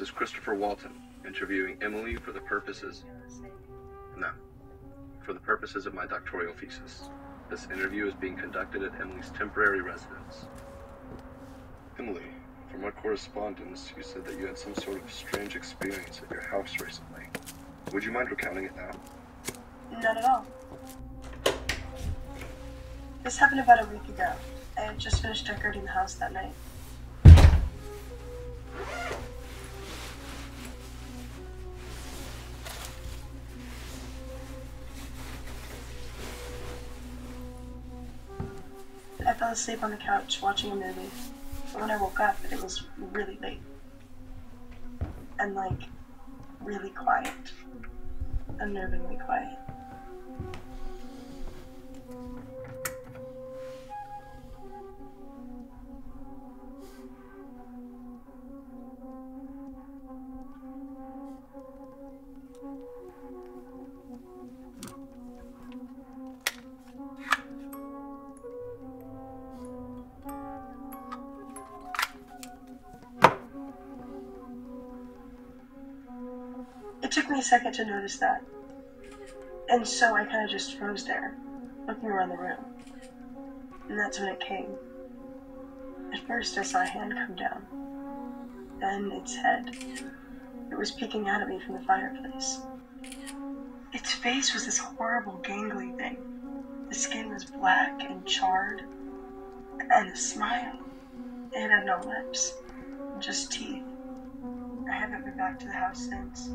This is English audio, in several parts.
This is Christopher Walton interviewing Emily for the purposes. No. For the purposes of my doctoral thesis. This interview is being conducted at Emily's temporary residence. Emily, from our correspondence, you said that you had some sort of strange experience at your house recently. Would you mind recounting it now? Not at all. This happened about a week ago. I had just finished decorating the house that night. Fell asleep on the couch watching a movie. But when I woke up, it was really late. And like, really quiet. Unnervingly quiet. Me a second to notice that. And so I kind of just froze there, looking around the room. And that's when it came. At first, I saw a hand come down. Then its head. It was peeking out at me from the fireplace. Its face was this horrible, gangly thing. The skin was black and charred. And the smile. It had no lips, just teeth. I haven't been back to the house since.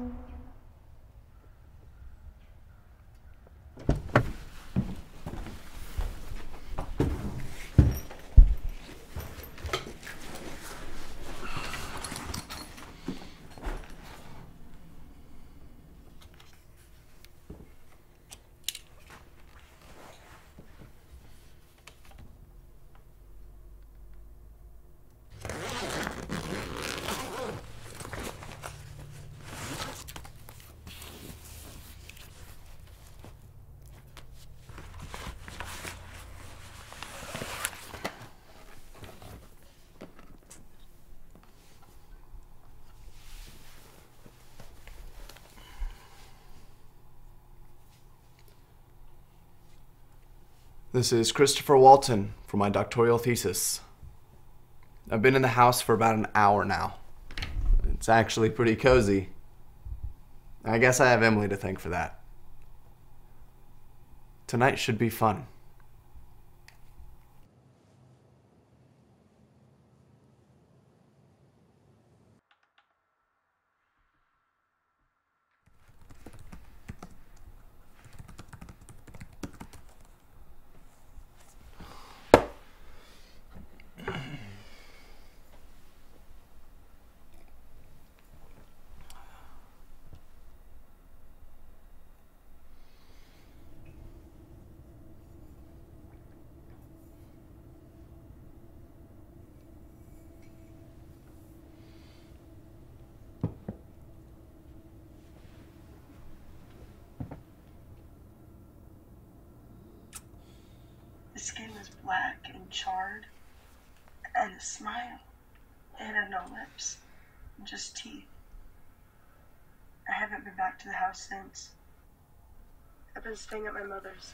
This is Christopher Walton for my doctoral thesis. I've been in the house for about an hour now. It's actually pretty cozy. I guess I have Emily to thank for that. Tonight should be fun. The skin was black and charred. And the smile. It had no lips, just teeth. I haven't been back to the house since. I've been staying at my mother's.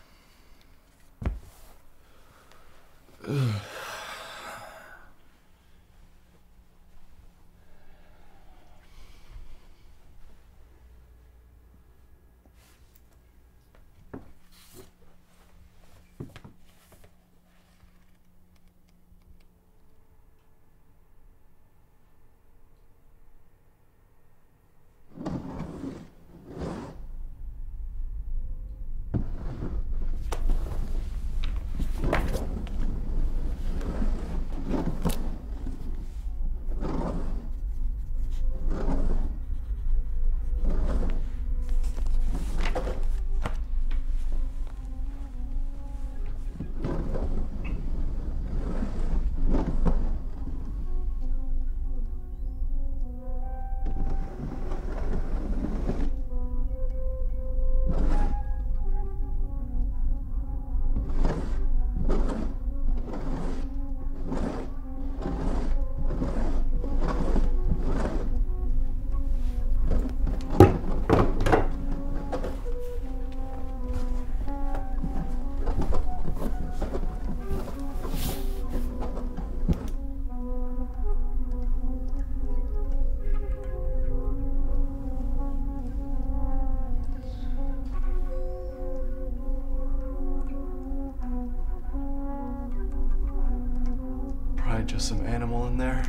Just some animal in there?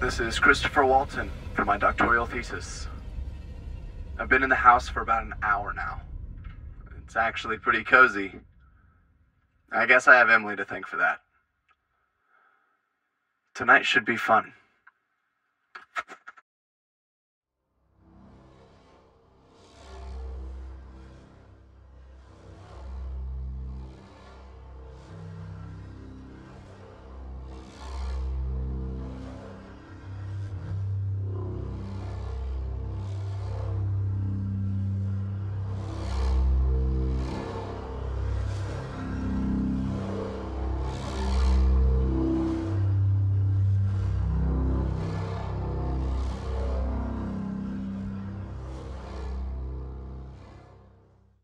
This is Christopher Walton for my doctoral thesis. I've been in the house for about an hour now. It's actually pretty cozy. I guess I have Emily to thank for that. Tonight should be fun.